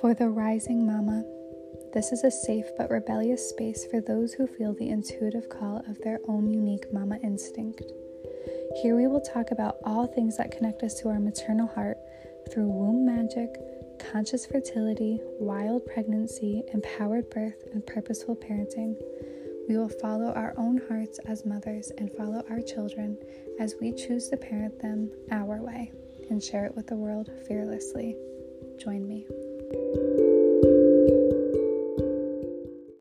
For the Rising Mama. This is a safe but rebellious space for those who feel the intuitive call of their own unique mama instinct. Here we will talk about all things that connect us to our maternal heart through womb magic, conscious fertility, wild pregnancy, empowered birth, and purposeful parenting. We will follow our own hearts as mothers and follow our children as we choose to parent them our way and share it with the world fearlessly. Join me.